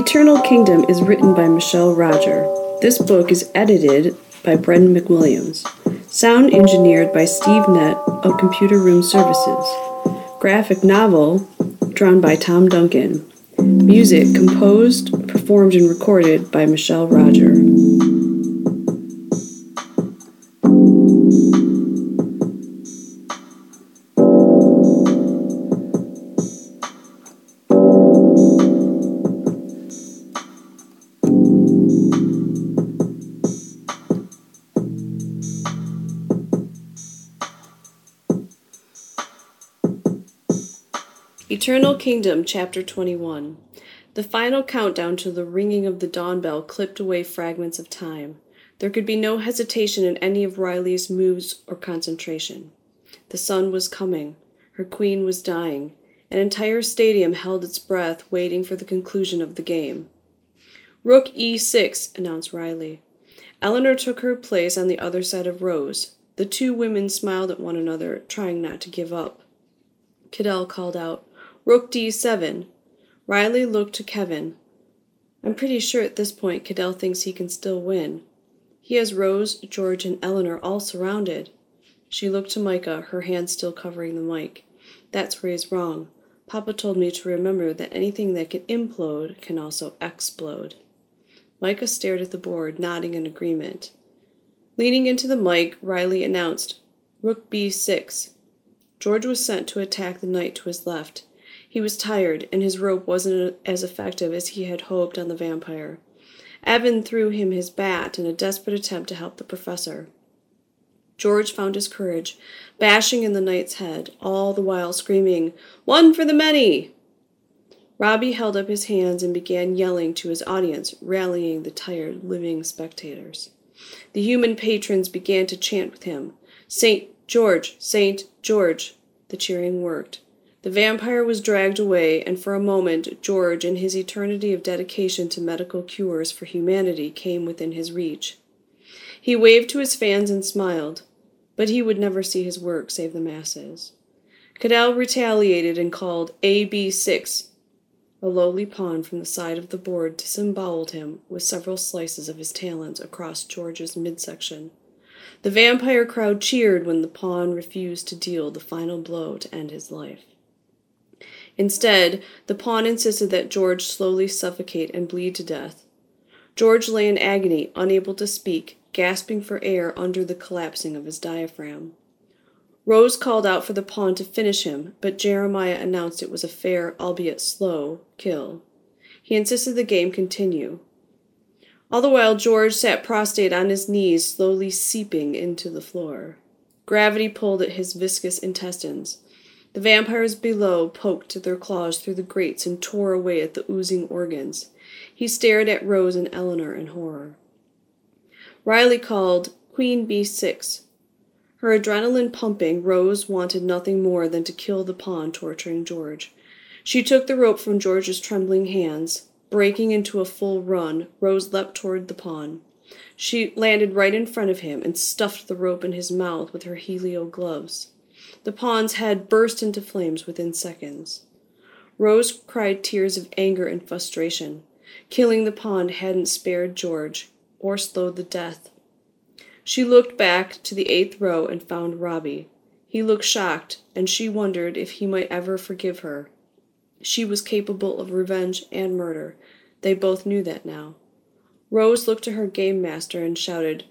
Eternal Kingdom is written by Michelle Roger. This book is edited by Brendan McWilliams. Sound engineered by Steve Nett of Computer Room Services. Graphic novel drawn by Tom Duncan. Music composed, performed, and recorded by Michelle Roger. Eternal Kingdom, Chapter 21. The final countdown to the ringing of the dawn bell clipped away fragments of time. There could be no hesitation in any of Riley's moves or concentration. The sun was coming. Her queen was dying. An entire stadium held its breath, waiting for the conclusion of the game. Rook e6, announced Riley. Eleanor took her place on the other side of Rose. The two women smiled at one another, trying not to give up. Cadell called out, Rook d7. Riley looked to Kevin. I'm pretty sure at this point Cadell thinks he can still win. He has Rose, George, and Eleanor all surrounded. She looked to Micah, her hand still covering the mic. That's where he's wrong. Papa told me to remember that anything that can implode can also explode. Micah stared at the board, nodding in agreement. Leaning into the mic, Riley announced, Rook b6. George was sent to attack the knight to his left. He was tired, and his rope wasn't as effective as he had hoped on the vampire. Evan threw him his bat in a desperate attempt to help the professor. George found his courage, bashing in the knight's head, all the while screaming, One for the many! Robbie held up his hands and began yelling to his audience, rallying the tired, living spectators. The human patrons began to chant with him, Saint George, Saint George. The cheering worked. The vampire was dragged away, and for a moment George, in his eternity of dedication to medical cures for humanity, came within his reach. He waved to his fans and smiled, but he would never see his work save the masses. Cadell retaliated and called AB6. A lowly pawn from the side of the board disemboweled him with several slices of his talons across George's midsection. The vampire crowd cheered when the pawn refused to deal the final blow to end his life. Instead, the pawn insisted that George slowly suffocate and bleed to death. George lay in agony, unable to speak, gasping for air under the collapsing of his diaphragm. Rose called out for the pawn to finish him, but Jeremiah announced it was a fair, albeit slow, kill. He insisted the game continue. All the while, George sat prostrate on his knees, slowly seeping into the floor. Gravity pulled at his viscous intestines. The vampires below poked their claws through the grates and tore away at the oozing organs. He stared at Rose and Eleanor in horror. Riley called Queen B6. Her adrenaline pumping, Rose wanted nothing more than to kill the pawn torturing George. She took the rope from George's trembling hands. Breaking into a full run, Rose leapt toward the pawn. She landed right in front of him and stuffed the rope in his mouth with her helio gloves. The pawn's head burst into flames within seconds. Rose cried tears of anger and frustration. Killing the pawn hadn't spared George or slowed the death. She looked back to the eighth row and found Robbie. He looked shocked, and she wondered if he might ever forgive her. She was capable of revenge and murder. They both knew that now. Rose looked to her game master and shouted,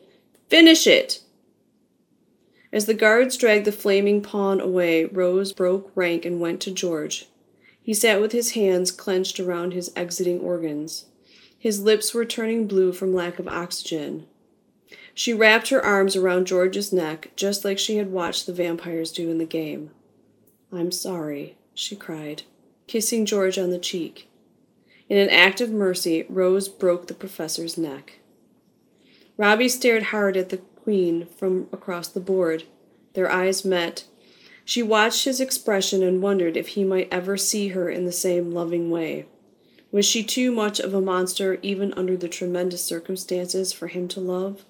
Finish it! As the guards dragged the flaming pawn away, Rose broke rank and went to George. He sat with his hands clenched around his exiting organs. His lips were turning blue from lack of oxygen. She wrapped her arms around George's neck, just like she had watched the vampires do in the game. I'm sorry, she cried, kissing George on the cheek. In an act of mercy, Rose broke the professor's neck. Robbie stared hard at the queen from across the board. Their eyes met. She watched his expression and wondered if he might ever see her in the same loving way. Was she too much of a monster, even under the tremendous circumstances, for him to love?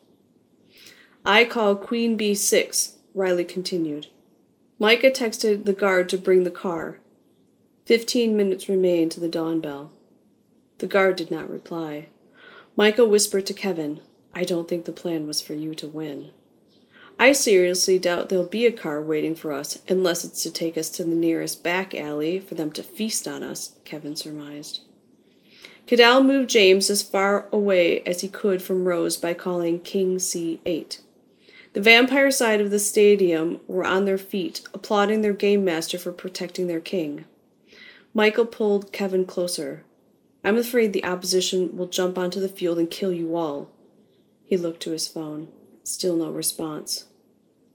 I call Queen B6, Riley continued. Micah texted the guard to bring the car. Fifteen minutes remained to the dawn bell. The guard did not reply. Micah whispered to Kevin, I don't think the plan was for you to win. I seriously doubt there'll be a car waiting for us, unless it's to take us to the nearest back alley for them to feast on us, Kevin surmised. Cadell moved James as far away as he could from Rose by calling King C8. The vampire side of the stadium were on their feet, applauding their game master for protecting their king. Michael pulled Kevin closer. I'm afraid the opposition will jump onto the field and kill you all. He looked to his phone. Still no response.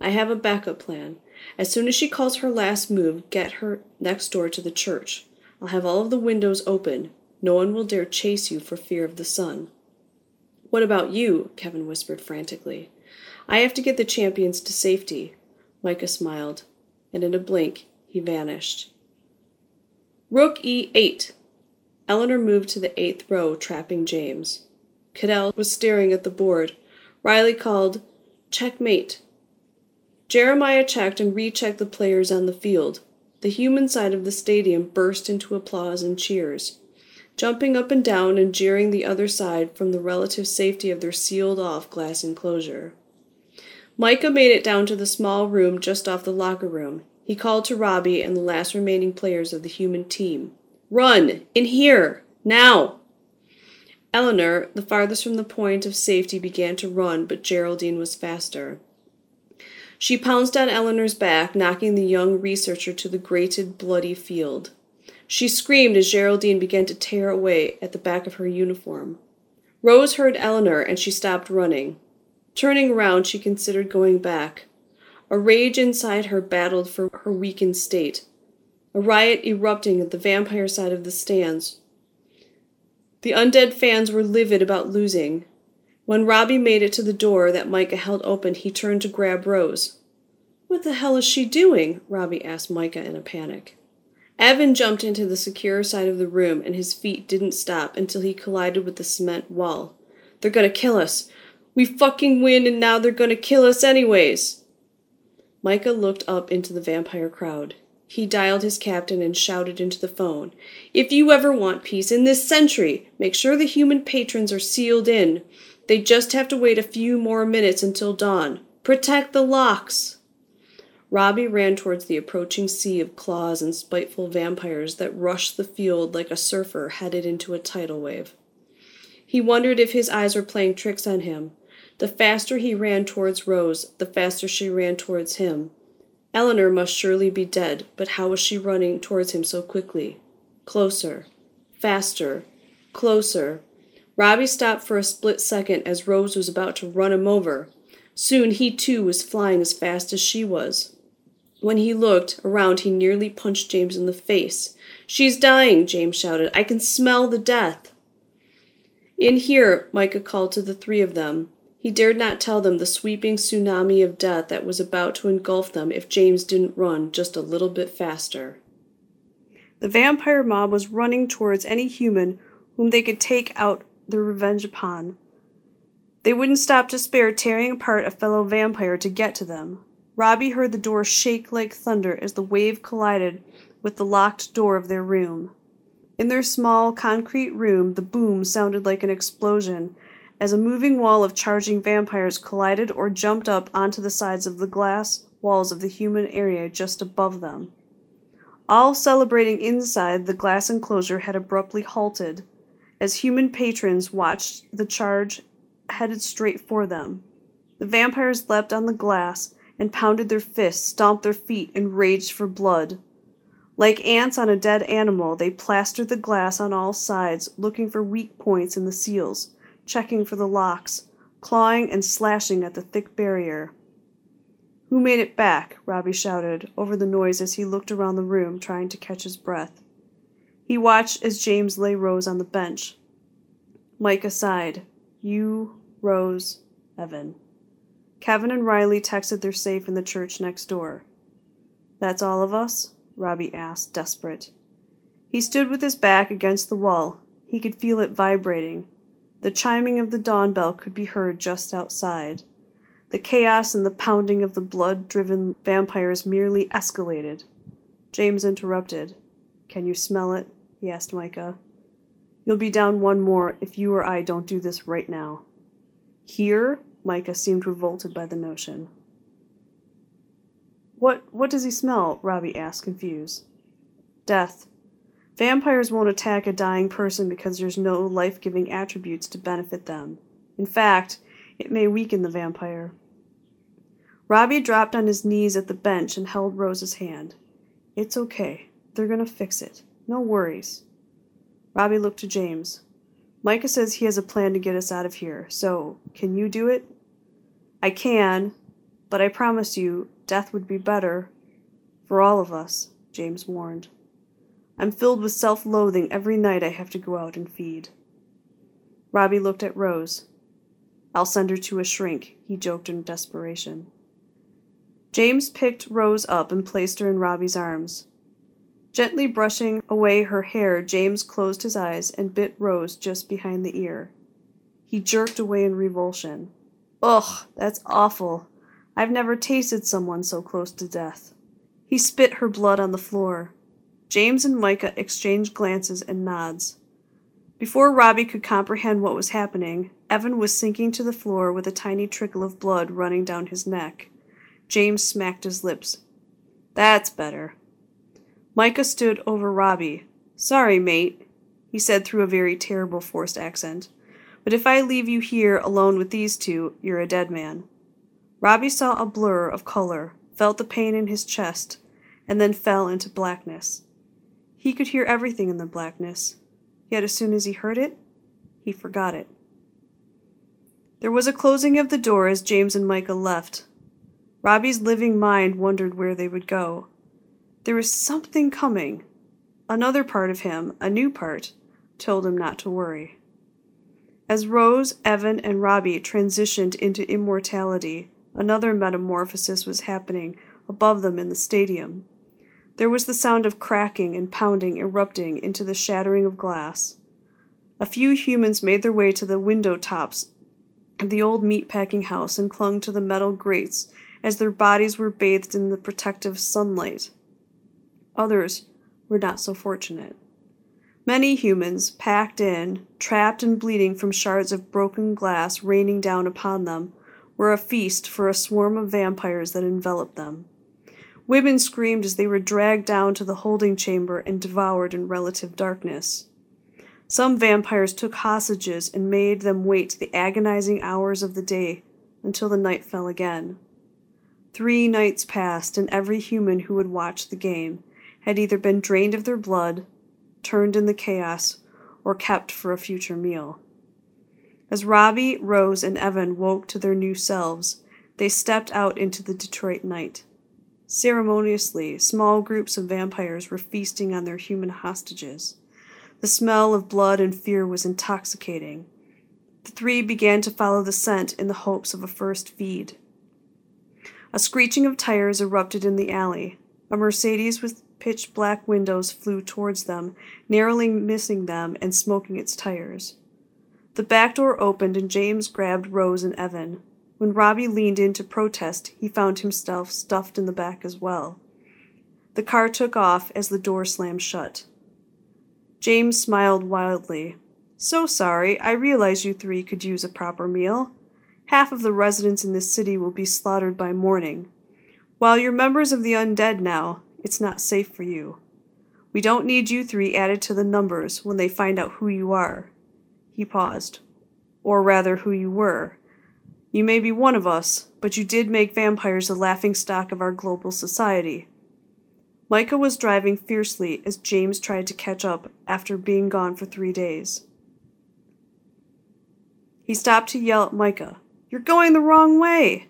I have a backup plan. As soon as she calls her last move, get her next door to the church. I'll have all of the windows open. No one will dare chase you for fear of the sun. What about you? Kevin whispered frantically. I have to get the champions to safety. Micah smiled, and in a blink he vanished. Rook e8. Eleanor moved to the eighth row, trapping James. Cadell was staring at the board. Riley called, Checkmate. Jeremiah checked and rechecked the players on the field. The human side of the stadium burst into applause and cheers, jumping up and down and jeering the other side from the relative safety of their sealed off glass enclosure. Micah made it down to the small room just off the locker room. He called to Robbie and the last remaining players of the human team. Run! In here! Now! Eleanor, the farthest from the point of safety, began to run, but Geraldine was faster. She pounced on Eleanor's back, knocking the young researcher to the grated, bloody field. She screamed as Geraldine began to tear away at the back of her uniform. Rose heard Eleanor and she stopped running. Turning around, she considered going back. A rage inside her battled for her weakened state. A riot erupting at the vampire side of the stands. The undead fans were livid about losing. When Robbie made it to the door that Micah held open, he turned to grab Rose. What the hell is she doing? Robbie asked Micah in a panic. Evan jumped into the secure side of the room, and his feet didn't stop until he collided with the cement wall. They're gonna kill us. We fucking win, and now they're gonna kill us anyways. Micah looked up into the vampire crowd. He dialed his captain and shouted into the phone. If you ever want peace in this century, make sure the human patrons are sealed in. They just have to wait a few more minutes until dawn. Protect the locks. Robbie ran towards the approaching sea of claws and spiteful vampires that rushed the field like a surfer headed into a tidal wave. He wondered if his eyes were playing tricks on him. The faster he ran towards Rose, the faster she ran towards him. Eleanor must surely be dead, but how was she running towards him so quickly? Closer. Faster. Closer. Robbie stopped for a split second as Rose was about to run him over. Soon he too was flying as fast as she was. When he looked around, he nearly punched James in the face. She's dying, James shouted. I can smell the death. In here, Micah called to the three of them. He dared not tell them the sweeping tsunami of death that was about to engulf them if James didn't run just a little bit faster. The vampire mob was running towards any human whom they could take out their revenge upon. They wouldn't stop to spare tearing apart a fellow vampire to get to them. Robbie heard the door shake like thunder as the wave collided with the locked door of their room. In their small, concrete room, the boom sounded like an explosion as a moving wall of charging vampires collided or jumped up onto the sides of the glass walls of the human area just above them. All celebrating inside the glass enclosure had abruptly halted as human patrons watched the charge headed straight for them. The vampires leapt on the glass and pounded their fists, stomped their feet, and raged for blood. Like ants on a dead animal, they plastered the glass on all sides, looking for weak points in the seals, checking for the locks, clawing and slashing at the thick barrier. Who made it back? Robbie shouted over the noise as he looked around the room, trying to catch his breath. He watched as James lay Rose on the bench. Micah sighed. You, Rose, Evan. Kevin and Riley texted they're safe in the church next door. That's all of us? Robbie asked, desperate. He stood with his back against the wall. He could feel it vibrating. The chiming of the dawn bell could be heard just outside. The chaos and the pounding of the blood driven vampires merely escalated. James interrupted. Can you smell it? he asked Micah. You'll be down one more if you or I don't do this right now. Here? Micah seemed revolted by the notion. What what does he smell? Robbie asked, confused. Death. Vampires won't attack a dying person because there's no life giving attributes to benefit them. In fact, it may weaken the vampire. Robbie dropped on his knees at the bench and held Rose's hand. It's okay. They're going to fix it. No worries. Robbie looked to James. Micah says he has a plan to get us out of here, so can you do it? I can, but I promise you, death would be better for all of us, James warned. I'm filled with self loathing every night I have to go out and feed. Robbie looked at Rose. I'll send her to a shrink, he joked in desperation. James picked Rose up and placed her in Robbie's arms. Gently brushing away her hair, James closed his eyes and bit Rose just behind the ear. He jerked away in revulsion. Ugh, that's awful. I've never tasted someone so close to death. He spit her blood on the floor. James and Micah exchanged glances and nods. Before Robbie could comprehend what was happening, Evan was sinking to the floor with a tiny trickle of blood running down his neck. James smacked his lips. That's better. Micah stood over Robbie. Sorry, mate, he said through a very terrible forced accent. But if I leave you here alone with these two, you're a dead man. Robbie saw a blur of color, felt the pain in his chest, and then fell into blackness. He could hear everything in the blackness, yet as soon as he heard it, he forgot it. There was a closing of the door as James and Micah left. Robbie's living mind wondered where they would go. There was something coming. Another part of him, a new part, told him not to worry. As Rose, Evan, and Robbie transitioned into immortality, another metamorphosis was happening above them in the stadium. There was the sound of cracking and pounding erupting into the shattering of glass. A few humans made their way to the window tops of the old meatpacking house and clung to the metal grates as their bodies were bathed in the protective sunlight. Others were not so fortunate. Many humans, packed in, trapped and bleeding from shards of broken glass raining down upon them, were a feast for a swarm of vampires that enveloped them. Women screamed as they were dragged down to the holding chamber and devoured in relative darkness. Some vampires took hostages and made them wait the agonizing hours of the day until the night fell again. Three nights passed, and every human who had watched the game had either been drained of their blood, turned in the chaos, or kept for a future meal. As Robbie, Rose, and Evan woke to their new selves, they stepped out into the Detroit night. Ceremoniously, small groups of vampires were feasting on their human hostages. The smell of blood and fear was intoxicating. The three began to follow the scent in the hopes of a first feed. A screeching of tires erupted in the alley. A Mercedes with pitch black windows flew towards them, narrowly missing them and smoking its tires. The back door opened and James grabbed Rose and Evan. When Robbie leaned in to protest, he found himself stuffed in the back as well. The car took off as the door slammed shut. James smiled wildly. So sorry, I realize you three could use a proper meal. Half of the residents in this city will be slaughtered by morning. While you're members of the undead now, it's not safe for you. We don't need you three added to the numbers when they find out who you are. He paused. Or rather, who you were. You may be one of us, but you did make vampires the laughing stock of our global society. Micah was driving fiercely as James tried to catch up after being gone for three days. He stopped to yell at Micah, You're going the wrong way!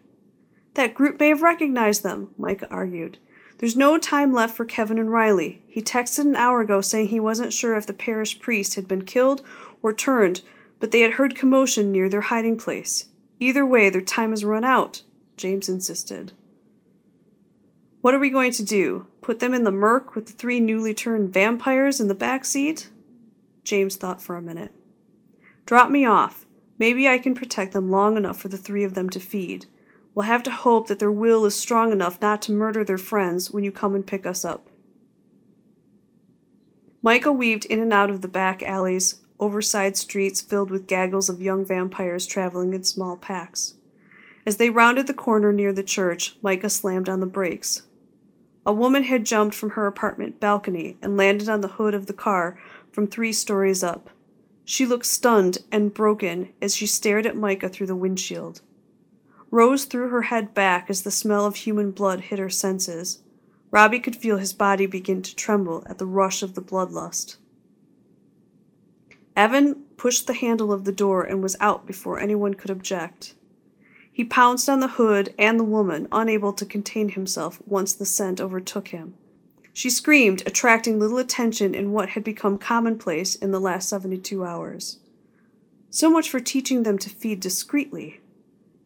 That group may have recognized them, Micah argued. There's no time left for Kevin and Riley. He texted an hour ago saying he wasn't sure if the parish priest had been killed or turned, but they had heard commotion near their hiding place. Either way, their time has run out, James insisted. What are we going to do? Put them in the Merc with the three newly turned vampires in the back seat? James thought for a minute. Drop me off. Maybe I can protect them long enough for the three of them to feed. We'll have to hope that their will is strong enough not to murder their friends when you come and pick us up. Micah weaved in and out of the back alleys over side streets filled with gaggles of young vampires traveling in small packs. As they rounded the corner near the church, Micah slammed on the brakes. A woman had jumped from her apartment balcony and landed on the hood of the car from three stories up. She looked stunned and broken as she stared at Micah through the windshield. Rose threw her head back as the smell of human blood hit her senses. Robbie could feel his body begin to tremble at the rush of the bloodlust. Evan pushed the handle of the door and was out before anyone could object. He pounced on the hood and the woman, unable to contain himself once the scent overtook him. She screamed, attracting little attention in what had become commonplace in the last 72 hours. So much for teaching them to feed discreetly.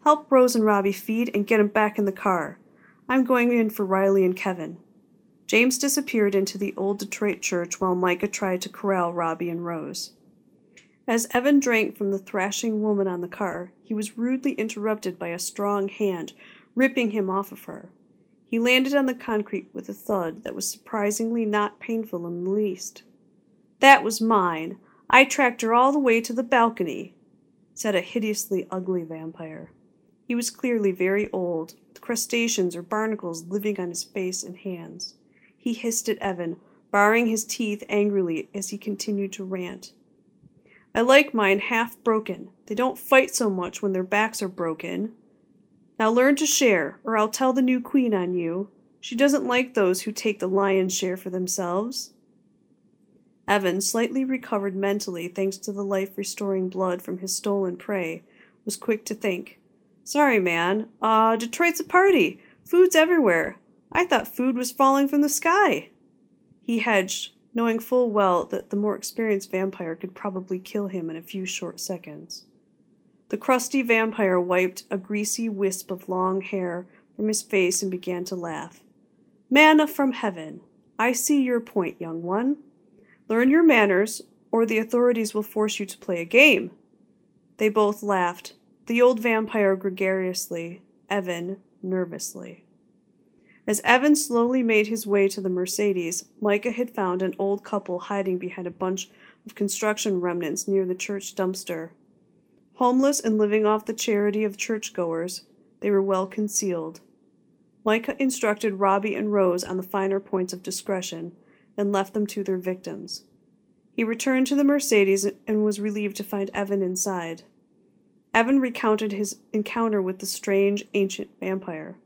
Help Rose and Robbie feed and get 'em back in the car. I'm going in for Riley and Kevin. James disappeared into the old Detroit church while Micah tried to corral Robbie and Rose. As Evan drank from the thrashing woman on the car, he was rudely interrupted by a strong hand ripping him off of her. He landed on the concrete with a thud that was surprisingly not painful in the least. That was mine. I tracked her all the way to the balcony, said a hideously ugly vampire. He was clearly very old, with crustaceans or barnacles living on his face and hands. He hissed at Evan, baring his teeth angrily as he continued to rant. I like mine half broken. They don't fight so much when their backs are broken. Now learn to share, or I'll tell the new queen on you. She doesn't like those who take the lion's share for themselves. Evan, slightly recovered mentally thanks to the life restoring blood from his stolen prey, was quick to think. Sorry, man. Uh, Detroit's a party. Food's everywhere. I thought food was falling from the sky. He hedged, knowing full well that the more experienced vampire could probably kill him in a few short seconds. The crusty vampire wiped a greasy wisp of long hair from his face and began to laugh. Manna from heaven! I see your point, young one. Learn your manners, or the authorities will force you to play a game. They both laughed, the old vampire gregariously, Evan nervously. As Evan slowly made his way to the Mercedes, Micah had found an old couple hiding behind a bunch of construction remnants near the church dumpster. Homeless and living off the charity of churchgoers, they were well concealed. Micah instructed Robbie and Rose on the finer points of discretion and left them to their victims. He returned to the Mercedes and was relieved to find Evan inside. Evan recounted his encounter with the strange, ancient vampire.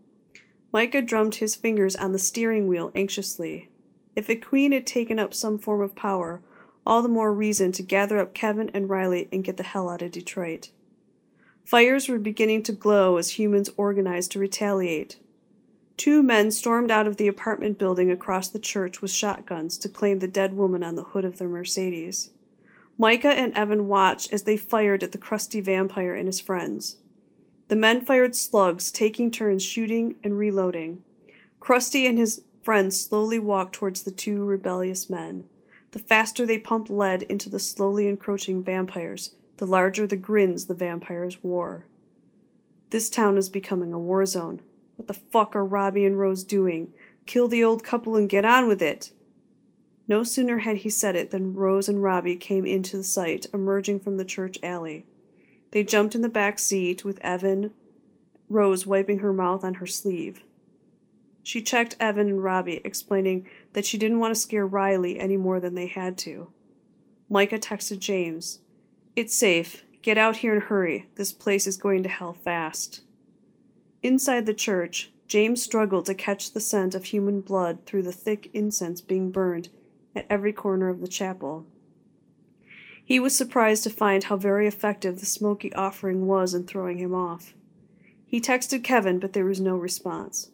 Micah drummed his fingers on the steering wheel anxiously. If a queen had taken up some form of power, all the more reason to gather up Kevin and Riley and get the hell out of Detroit. Fires were beginning to glow as humans organized to retaliate. Two men stormed out of the apartment building across the church with shotguns to claim the dead woman on the hood of their Mercedes. Micah and Evan watched as they fired at the crusty vampire and his friends. The men fired slugs, taking turns shooting and reloading. Krusty and his friends slowly walked towards the two rebellious men. The faster they pumped lead into the slowly encroaching vampires, the larger the grins the vampires wore. This town is becoming a war zone. What the fuck are Robbie and Rose doing? Kill the old couple and get on with it. No sooner had he said it than Rose and Robbie came into the sight, emerging from the church alley. They jumped in the back seat with Evan, Rose wiping her mouth on her sleeve. She checked Evan and Robbie, explaining that she didn't want to scare Riley any more than they had to. Micah texted James, It's safe. Get out here and hurry. This place is going to hell fast. Inside the church, James struggled to catch the scent of human blood through the thick incense being burned at every corner of the chapel. He was surprised to find how very effective the smoky offering was in throwing him off. He texted Kevin, but there was no response.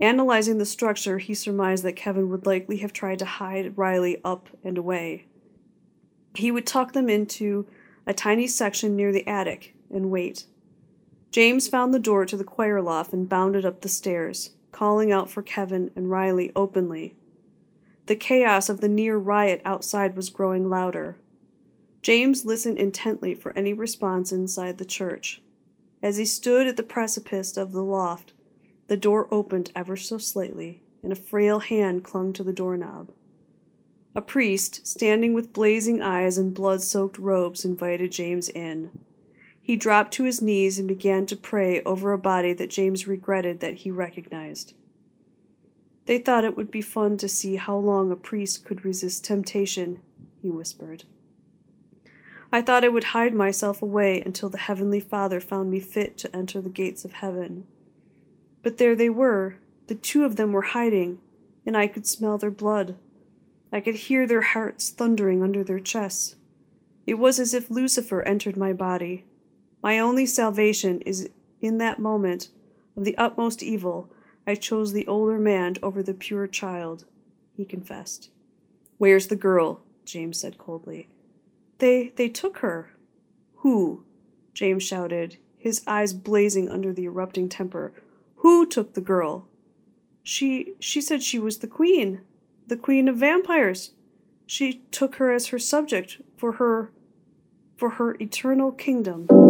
Analyzing the structure, he surmised that Kevin would likely have tried to hide Riley up and away. He would tuck them into a tiny section near the attic and wait. James found the door to the choir loft and bounded up the stairs, calling out for Kevin and Riley openly. The chaos of the near riot outside was growing louder. James listened intently for any response inside the church. As he stood at the precipice of the loft, the door opened ever so slightly, and a frail hand clung to the doorknob. A priest, standing with blazing eyes and blood soaked robes, invited James in. He dropped to his knees and began to pray over a body that James regretted that he recognized. They thought it would be fun to see how long a priest could resist temptation, he whispered. I thought I would hide myself away until the Heavenly Father found me fit to enter the gates of heaven. But there they were, the two of them were hiding, and I could smell their blood. I could hear their hearts thundering under their chests. It was as if Lucifer entered my body. My only salvation is in that moment of the utmost evil. I chose the older man over the pure child, he confessed. Where's the girl? James said coldly. They they took her. Who? James shouted, his eyes blazing under the erupting temper. Who took the girl? She she said she was the queen, the queen of vampires. She took her as her subject for her for her eternal kingdom.